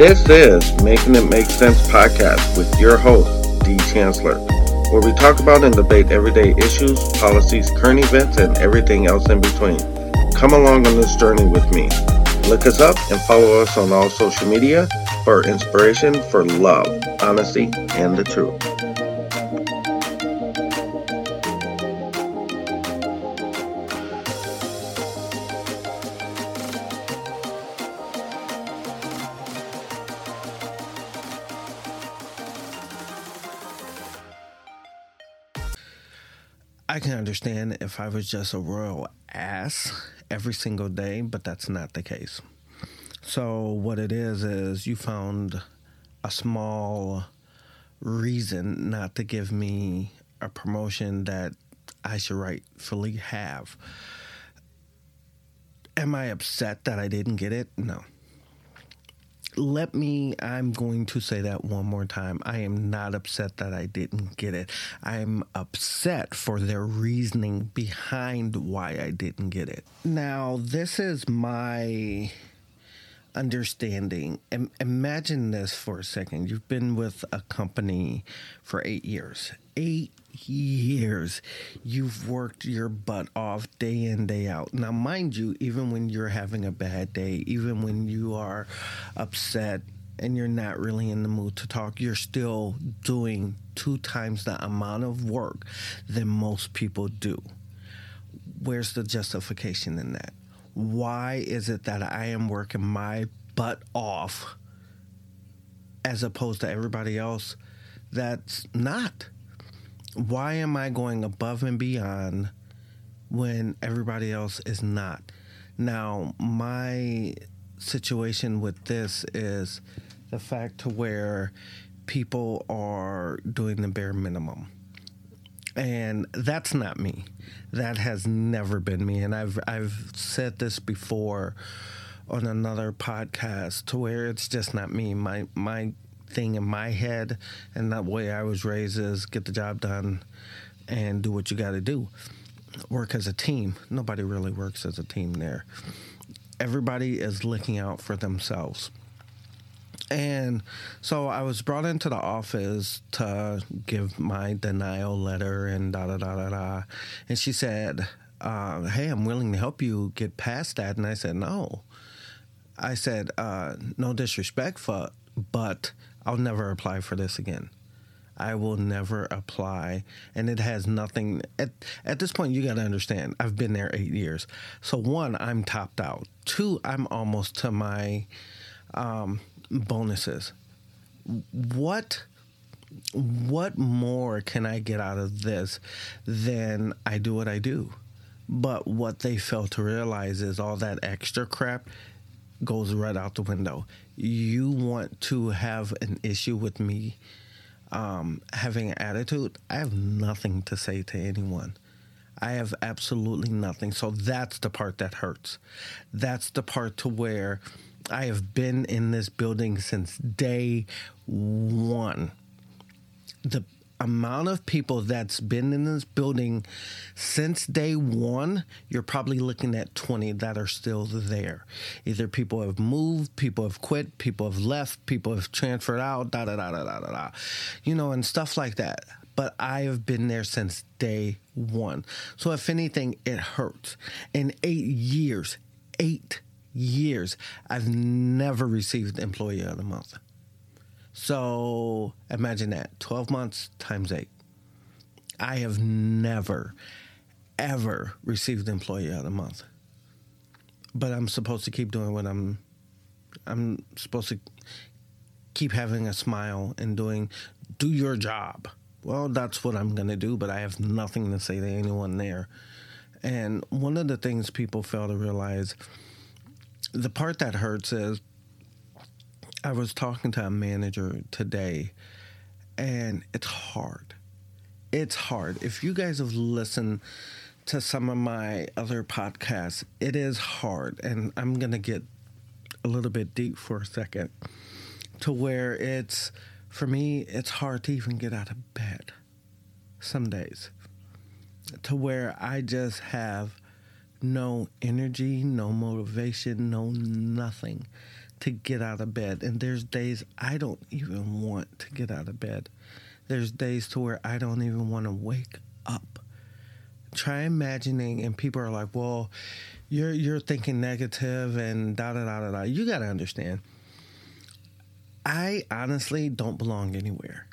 This is Making It Make Sense podcast with your host, D. Chancellor, where we talk about and debate everyday issues, policies, current events, and everything else in between. Come along on this journey with me. Look us up and follow us on all social media for inspiration for love, honesty, and the truth. I can understand if I was just a royal ass every single day, but that's not the case. So, what it is, is you found a small reason not to give me a promotion that I should rightfully have. Am I upset that I didn't get it? No let me i'm going to say that one more time. I am not upset that i didn't get it. I'm upset for their reasoning behind why i didn't get it. Now this is my understanding. Imagine this for a second. You've been with a company for eight years eight years you've worked your butt off day in day out. Now mind you even when you're having a bad day even when you are upset and you're not really in the mood to talk you're still doing two times the amount of work than most people do. Where's the justification in that? Why is it that i am working my butt off as opposed to everybody else that's not why am I going above and beyond when everybody else is not? Now, my situation with this is the fact to where people are doing the bare minimum. And that's not me. That has never been me. And I've I've said this before on another podcast to where it's just not me. My my thing in my head and that way I was raised is get the job done and do what you got to do. Work as a team. Nobody really works as a team there. Everybody is looking out for themselves. And so I was brought into the office to give my denial letter and da da da da da. And she said, uh, Hey, I'm willing to help you get past that. And I said, No. I said, uh, No disrespect, for, but I'll never apply for this again. I will never apply. And it has nothing at at this point you gotta understand, I've been there eight years. So one, I'm topped out. Two, I'm almost to my um, bonuses. What what more can I get out of this than I do what I do? But what they fail to realize is all that extra crap goes right out the window. You want to have an issue with me um, having an attitude? I have nothing to say to anyone. I have absolutely nothing. So that's the part that hurts. That's the part to where I have been in this building since day one. The amount of people that's been in this building since day one, you're probably looking at 20 that are still there. Either people have moved, people have quit, people have left, people have transferred out, da da da da da da, you know, and stuff like that. But I have been there since day one. So if anything, it hurts. In eight years, eight years, I've never received Employee of the Month. So imagine that 12 months times eight. I have never, ever received an Employee of the Month. But I'm supposed to keep doing what I'm, I'm supposed to keep having a smile and doing, do your job. Well, that's what I'm to do, but I have nothing to say to anyone there. And one of the things people fail to realize, the part that hurts is I was talking to a manager today, and it's hard. It's hard. If you guys have listened to some of my other podcasts, it is hard. And I'm going to get a little bit deep for a second to where it's, for me, it's hard to even get out of bed some days. To where I just have no energy, no motivation, no nothing to get out of bed. And there's days I don't even want to get out of bed. There's days to where I don't even want to wake up. Try imagining, and people are like, well, you're you're thinking negative and da da da da da. You gotta understand. I honestly don't belong anywhere.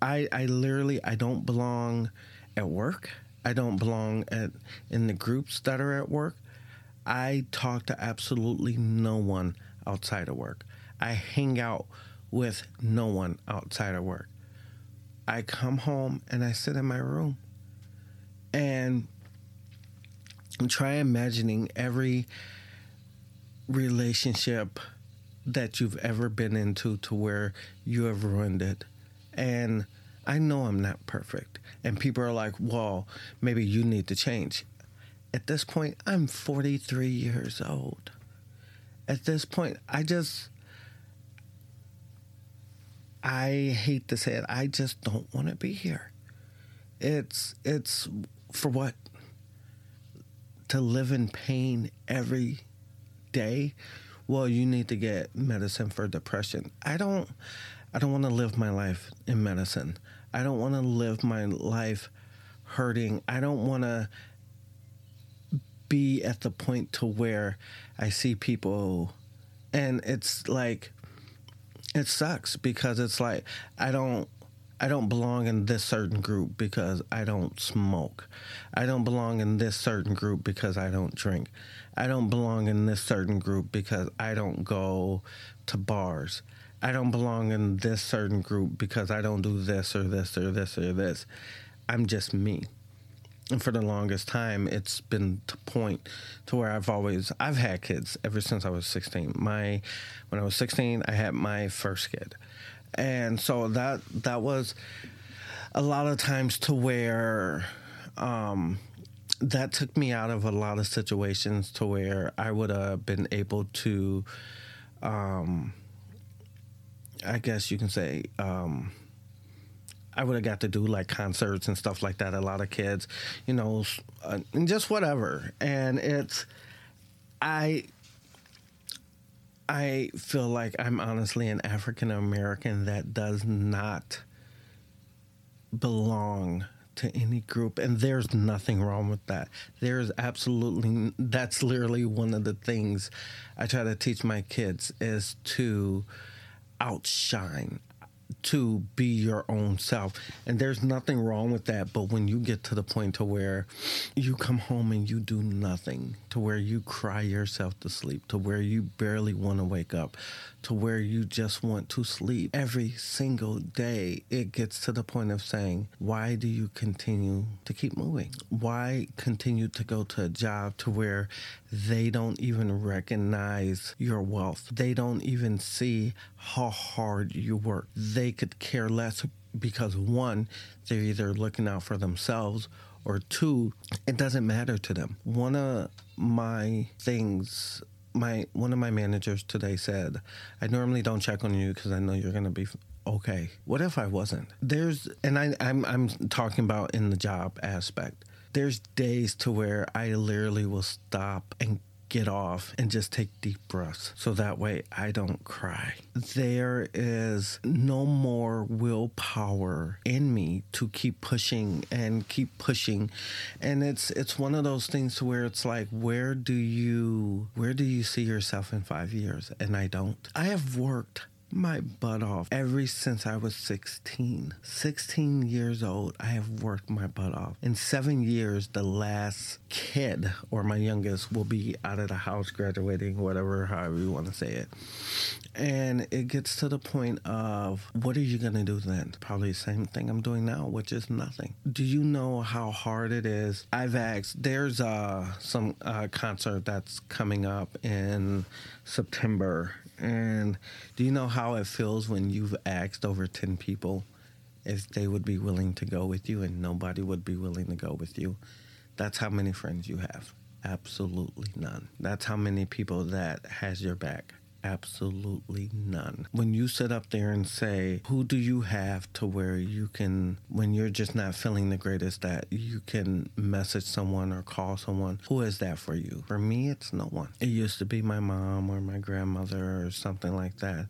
I I literally I don't belong at work. I don't belong at in the groups that are at work. I talk to absolutely no one outside of work. I hang out with no one outside of work. I come home and I sit in my room and try imagining every relationship that you've ever been into to where you have ruined it. And I know I'm not perfect. And people are like, well, maybe you need to change. At this point, I'm 43 years old. At this point, I just, I hate to say it, I just don't want to be here. It's, it's for what? To live in pain every day? Well, you need to get medicine for depression. I don't, I don't want to live my life in medicine. I don't want to live my life hurting. I don't want to be at the point to where I see people and it's like it sucks because it's like I don't I don't belong in this certain group because I don't smoke. I don't belong in this certain group because I don't drink. I don't belong in this certain group because I don't go to bars. I don't belong in this certain group because I don't do this or this or this or this. I'm just me. And for the longest time, it's been to point to where I've always I've had kids ever since I was 16. My when I was 16, I had my first kid, and so that that was a lot of times to where um, that took me out of a lot of situations to where I would have been able to. Um, I guess you can say um, I would have got to do like concerts and stuff like that. A lot of kids, you know, uh, and just whatever. And it's I I feel like I'm honestly an African American that does not belong to any group and there's nothing wrong with that there's absolutely that's literally one of the things i try to teach my kids is to outshine to be your own self. And there's nothing wrong with that but when you get to the point to where you come home and you do nothing to where you cry yourself to sleep to where you barely want to wake up to where you just want to sleep every single day it gets to the point of saying why do you continue to keep moving? Why continue to go to a job to where they don't even recognize your wealth? They don't even see how hard you work. They could care less because one, they're either looking out for themselves or two, it doesn't matter to them. One of my things my one of my managers today said, "I normally don't check on you because I know you're going to be okay. What if I wasn't?" There's and I I'm I'm talking about in the job aspect. There's days to where I literally will stop and get off and just take deep breaths so that way I don't cry. There is no more willpower in me to keep pushing and keep pushing. And it's it's one of those things where it's like where do you where do you see yourself in 5 years? And I don't. I have worked my butt off ever since I was 16. 16 years old, I have worked my butt off. In seven years, the last kid or my youngest will be out of the house graduating, whatever, however you want to say it. And it gets to the point of what are you going to do then? Probably the same thing I'm doing now, which is nothing. Do you know how hard it is? I've asked, there's uh, some uh, concert that's coming up in September and do you know how it feels when you've asked over 10 people if they would be willing to go with you and nobody would be willing to go with you? That's how many friends you have. Absolutely none. That's how many people that has your back. Absolutely none. When you sit up there and say, Who do you have to where you can, when you're just not feeling the greatest, that you can message someone or call someone? Who is that for you? For me, it's no one. It used to be my mom or my grandmother or something like that.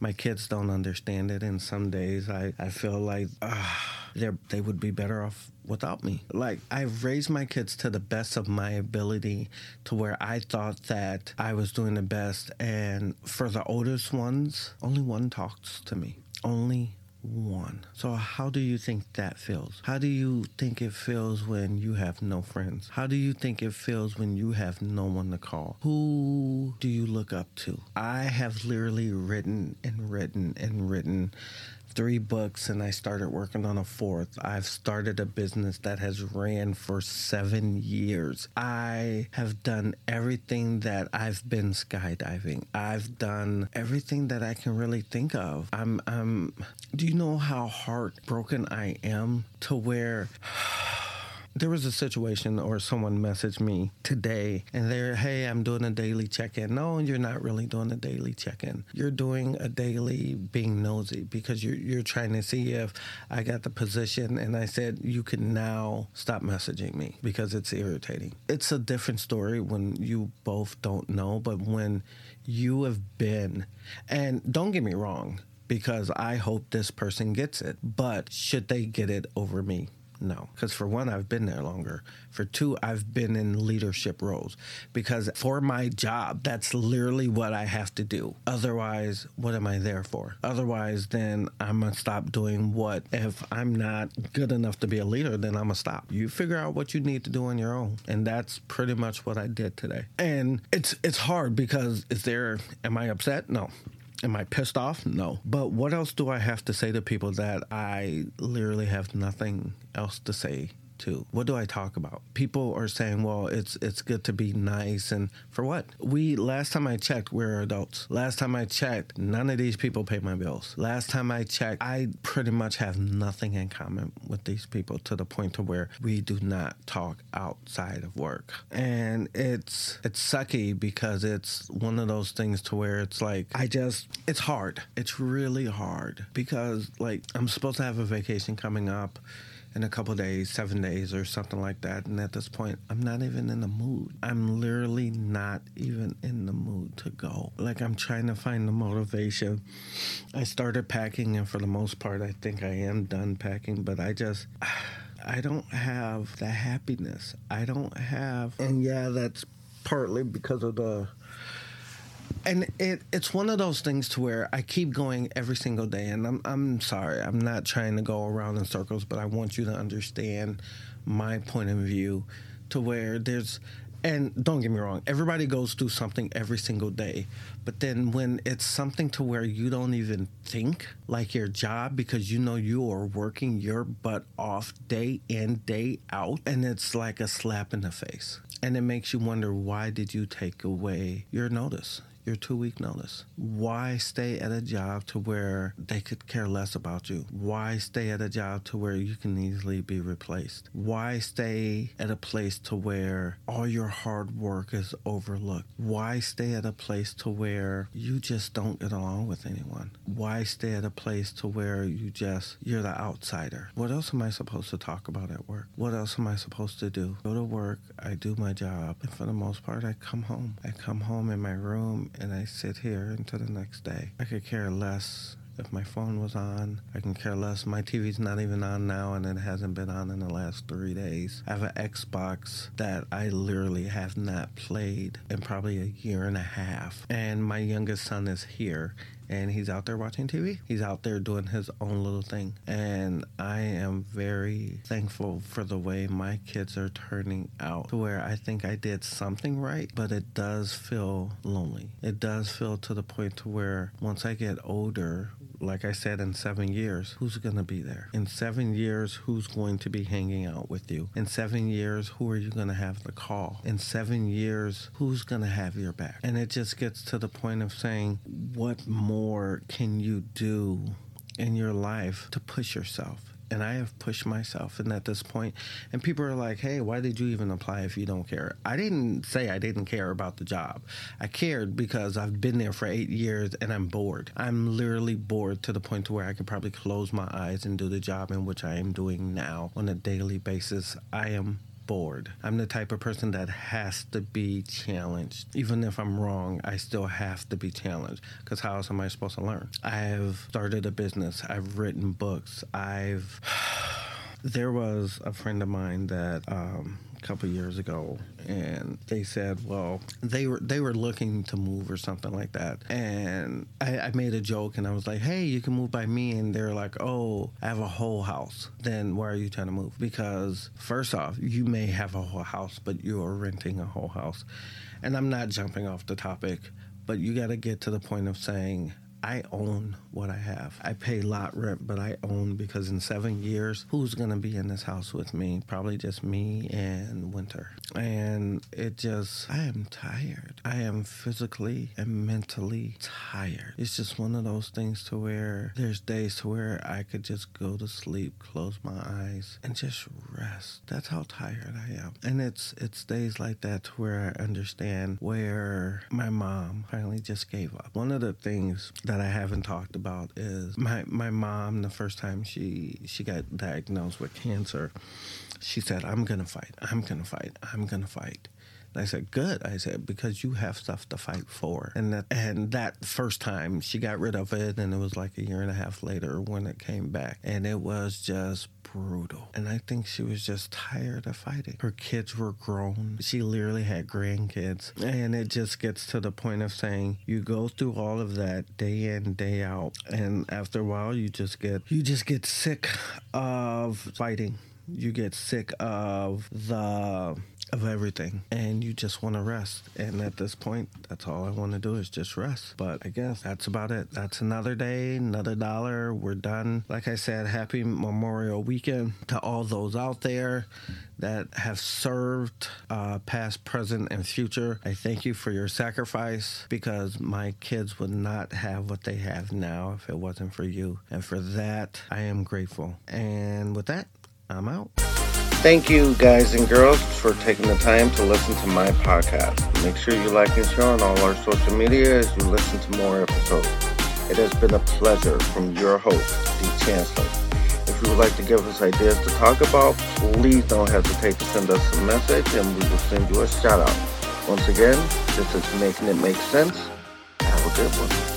My kids don't understand it, and some days I, I feel like, ah they would be better off without me. Like, I've raised my kids to the best of my ability to where I thought that I was doing the best. And for the oldest ones, only one talks to me. Only one. So, how do you think that feels? How do you think it feels when you have no friends? How do you think it feels when you have no one to call? Who do you look up to? I have literally written and written and written three books and I started working on a fourth. I've started a business that has ran for seven years. I have done everything that I've been skydiving. I've done everything that I can really think of. I'm I'm do you know how heartbroken I am to where there was a situation or someone messaged me today and they're, hey, I'm doing a daily check in. No, you're not really doing a daily check in. You're doing a daily being nosy because you're, you're trying to see if I got the position. And I said, you can now stop messaging me because it's irritating. It's a different story when you both don't know, but when you have been, and don't get me wrong, because I hope this person gets it, but should they get it over me? No, because for one, I've been there longer. For two, I've been in leadership roles. Because for my job, that's literally what I have to do. Otherwise, what am I there for? Otherwise, then I'm going to stop doing what. If I'm not good enough to be a leader, then I'm going to stop. You figure out what you need to do on your own. And that's pretty much what I did today. And it's it's hard because is there, am I upset? No. Am I pissed off? No. But what else do I have to say to people that I literally have nothing else to say too. What do I talk about? People are saying, "Well, it's it's good to be nice," and for what? We last time I checked, we're adults. Last time I checked, none of these people pay my bills. Last time I checked, I pretty much have nothing in common with these people to the point to where we do not talk outside of work, and it's it's sucky because it's one of those things to where it's like I just it's hard. It's really hard because like I'm supposed to have a vacation coming up in a couple days, seven days, or something like that. And at this point, I'm not even in the mood. I'm literally not even in the mood to go. Like, I'm trying to find the motivation. I started packing, and for the most part, I think I am done packing, but I just. I don't have the happiness. I don't have, and yeah, that's partly because of the and it it's one of those things to where I keep going every single day, and I'm I'm sorry, I'm not trying to go around in circles, but I want you to understand my point of view, to where there's. And don't get me wrong, everybody goes through something every single day. But then when it's something to where you don't even think like your job because you know you are working your butt off day in, day out, and it's like a slap in the face. And it makes you wonder why did you take away your notice? Your two week notice? Why stay at a job to where they could care less about you? Why stay at a job to where you can easily be replaced? Why stay at a place to where all your hard work is overlooked? Why stay at a place to where you just don't get along with anyone? Why stay at a place to where you just you're the outsider? What else am I supposed to talk about at work? What else am I supposed to do? Go to work, I do my job, and for the most part I come home. I come home in my room and I sit here until the next day. I could care less if my phone was on. I can care less. My TV's not even on now, and it hasn't been on in the last three days. I have an Xbox that I literally have not played in probably a year and a half. And my youngest son is here, and he's out there watching TV. He's out there doing his own little thing. And I am very thankful for the way my kids are turning out to where I think I did something right, but it does feel lonely. It does feel to the point to where once I get older, like I said, in seven years, who's going to be there? In seven years, who's going to be hanging out with you? In seven years, who are you going to have to call? In seven years, who's going to have your back? And it just gets to the point of saying, what more can you do in your life to push yourself? And I have pushed myself. And at this point, and people are like, "Hey, why did you even apply if you don't care?" I didn't say I didn't care about the job. I cared because I've been there for eight years and I'm bored. I'm literally bored to the point to where I could probably close my eyes and do the job in which I am doing now on a daily basis. I am bored. I'm the type of person that has to be challenged. Even if I'm wrong, I still have to be challenged because how else am I supposed to learn? I've started a business, I've written books, I've. there was a friend of mine that um, couple years ago, and they said, well, they were they were looking to move or something like that, and I, I made a joke and I was like, hey, you can move by me, and they're like, oh, I have a whole house. Then why are you trying to move? Because first off, you may have a whole house, but you're renting a whole house, and I'm not jumping off the topic, but you got to get to the point of saying I own what I have. I pay lot rent, but I own because in seven years, who's going to be in this house with me? Probably just me and Winter. And it just, I am tired. I am physically and mentally tired. It's just one of those things to where there's days to where I could just go to sleep, close my eyes, and just rest. That's how tired I am. And it's it's days like that to where I understand where my mom finally just gave up. One of the things that that I haven't talked about is my my mom. The first time she she got diagnosed with cancer, she said, "I'm gonna fight. I'm gonna fight. I'm gonna fight." I said, "Good." I said, "Because you have stuff to fight for." And that and that first time she got rid of it, and it was like a year and a half later when it came back, and it was just brutal. And I think she was just tired of fighting. Her kids were grown. She literally had grandkids. And it just gets to the point of saying you go through all of that day in, day out. And after a while you just get you just get sick of fighting. You get sick of the of everything. And you just want to rest. And at this point that's all i want to do is just rest. But i guess that's about it. That's another day another dollar. We're done. Like i said happy memorial weekend to all those out there that have served uh, past present and future. I thank you for your sacrifice because my kids would not have what they have now if it wasn't for you. And for that i am grateful. And with that i'm out Thank you, guys and girls, for taking the time to listen to my podcast. Make sure you like and share on all our social media as you listen to more episodes. It has been a pleasure from your host, D. Chancellor. If you would like to give us ideas to talk about, please don't hesitate to send us a message and we will send you a shout out. Once again, this is Making It Make Sense. Have a good one.